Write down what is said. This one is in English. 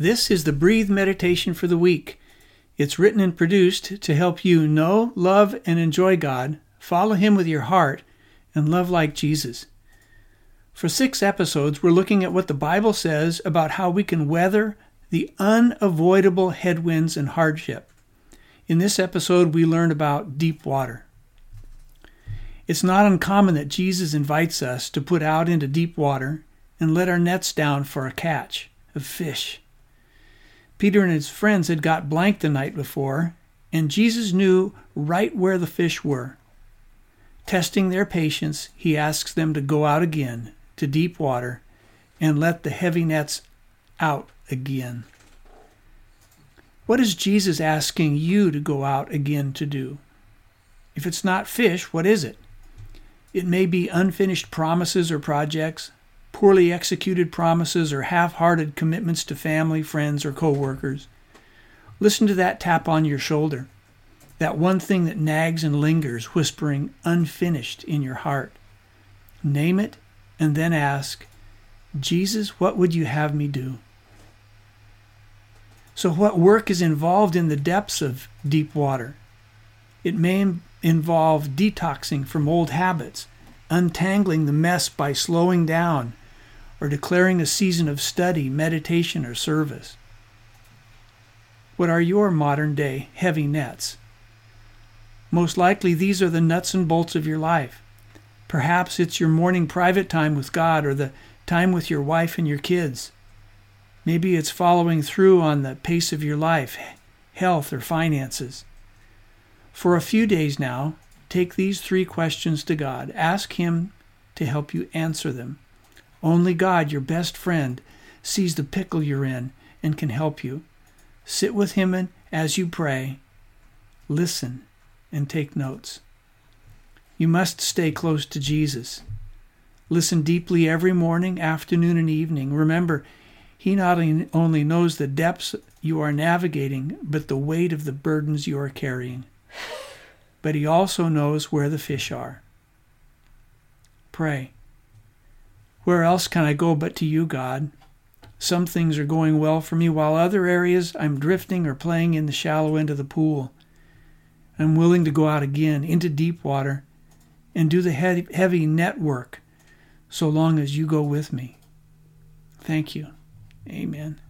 This is the Breathe Meditation for the week. It's written and produced to help you know, love, and enjoy God, follow Him with your heart, and love like Jesus. For six episodes, we're looking at what the Bible says about how we can weather the unavoidable headwinds and hardship. In this episode, we learn about deep water. It's not uncommon that Jesus invites us to put out into deep water and let our nets down for a catch of fish. Peter and his friends had got blank the night before, and Jesus knew right where the fish were. Testing their patience, he asks them to go out again to deep water and let the heavy nets out again. What is Jesus asking you to go out again to do? If it's not fish, what is it? It may be unfinished promises or projects, poorly executed promises, or half hearted commitments to family, friends, or co workers. Listen to that tap on your shoulder, that one thing that nags and lingers, whispering unfinished in your heart. Name it and then ask, Jesus, what would you have me do? So, what work is involved in the depths of deep water? It may involve detoxing from old habits, untangling the mess by slowing down, or declaring a season of study, meditation, or service. What are your modern day heavy nets? Most likely, these are the nuts and bolts of your life. Perhaps it's your morning private time with God or the time with your wife and your kids. Maybe it's following through on the pace of your life, health, or finances. For a few days now, take these three questions to God. Ask Him to help you answer them. Only God, your best friend, sees the pickle you're in and can help you. Sit with Him and, as you pray. Listen and take notes. You must stay close to Jesus. Listen deeply every morning, afternoon, and evening. Remember, He not only knows the depths you are navigating, but the weight of the burdens you are carrying but he also knows where the fish are. Pray. Where else can I go but to you, God? Some things are going well for me, while other areas I'm drifting or playing in the shallow end of the pool. I'm willing to go out again into deep water and do the heavy network so long as you go with me. Thank you. Amen.